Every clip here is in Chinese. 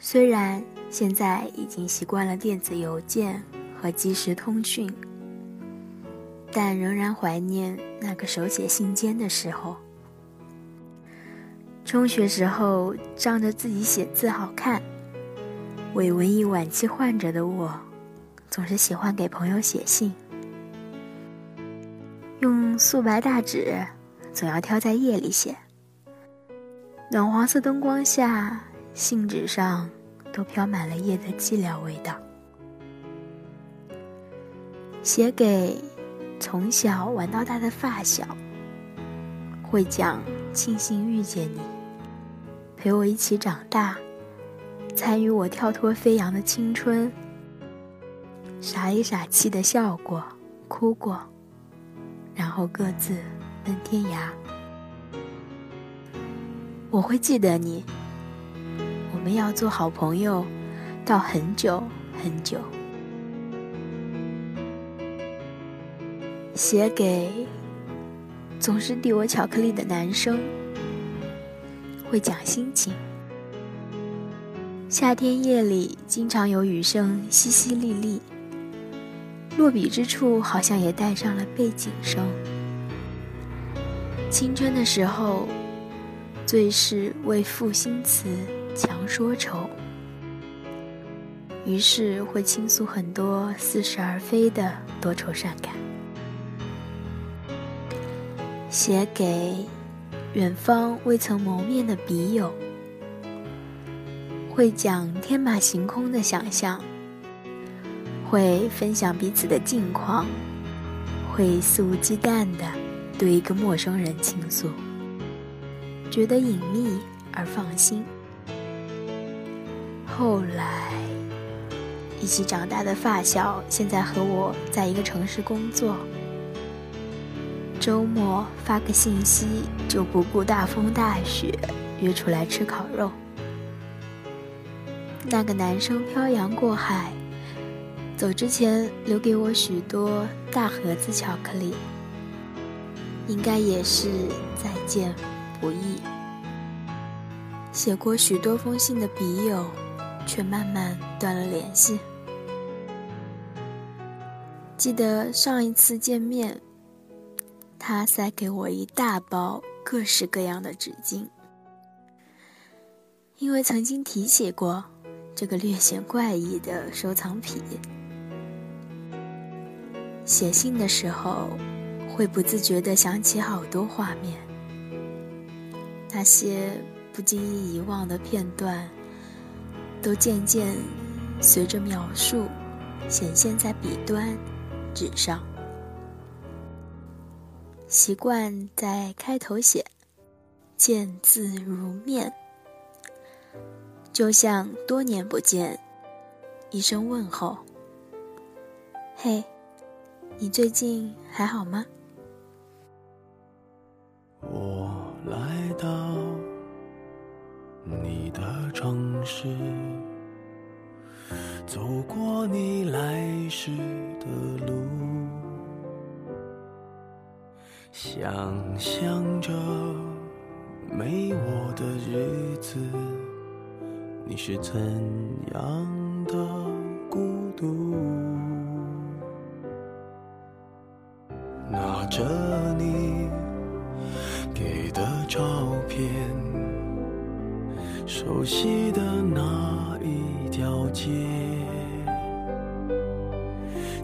虽然现在已经习惯了电子邮件和即时通讯，但仍然怀念那个手写信笺的时候。中学时候仗着自己写字好看，为文艺晚期患者的我，总是喜欢给朋友写信，用素白大纸，总要挑在夜里写。暖黄色灯光下，信纸上都飘满了夜的寂寥味道。写给从小玩到大的发小，会讲庆幸遇见你，陪我一起长大，参与我跳脱飞扬的青春，傻里傻气的笑过，哭过，然后各自奔天涯。我会记得你，们要做好朋友，到很久很久。写给总是递我巧克力的男生，会讲心情。夏天夜里经常有雨声淅淅沥沥，落笔之处好像也带上了背景声。青春的时候。最是为赋新词强说愁，于是会倾诉很多似是而非的多愁善感，写给远方未曾谋面的笔友，会讲天马行空的想象，会分享彼此的近况，会肆无忌惮的对一个陌生人倾诉。觉得隐秘而放心。后来，一起长大的发小现在和我在一个城市工作。周末发个信息就不顾大风大雪约出来吃烤肉。那个男生漂洋过海，走之前留给我许多大盒子巧克力，应该也是再见。不易，写过许多封信的笔友，却慢慢断了联系。记得上一次见面，他塞给我一大包各式各样的纸巾，因为曾经提起过这个略显怪异的收藏品。写信的时候，会不自觉地想起好多画面。那些不经意遗忘的片段，都渐渐随着描述显现在笔端、纸上。习惯在开头写“见字如面”，就像多年不见，一声问候：“嘿，你最近还好吗？”迷失的路，想象着没我的日子，你是怎样的孤独？拿着你给的照片。熟悉的那一条街，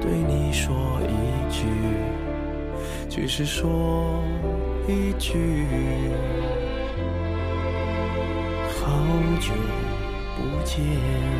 对你说一句，只是说一句，好久不见。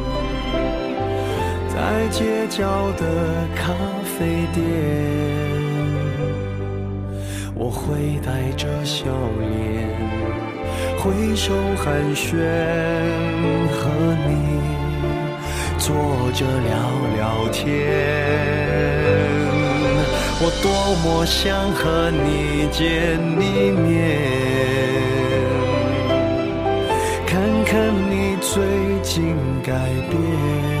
在街角的咖啡店，我会带着笑脸，挥手寒暄，和你坐着聊聊天。我多么想和你见一面，看看你最近改变。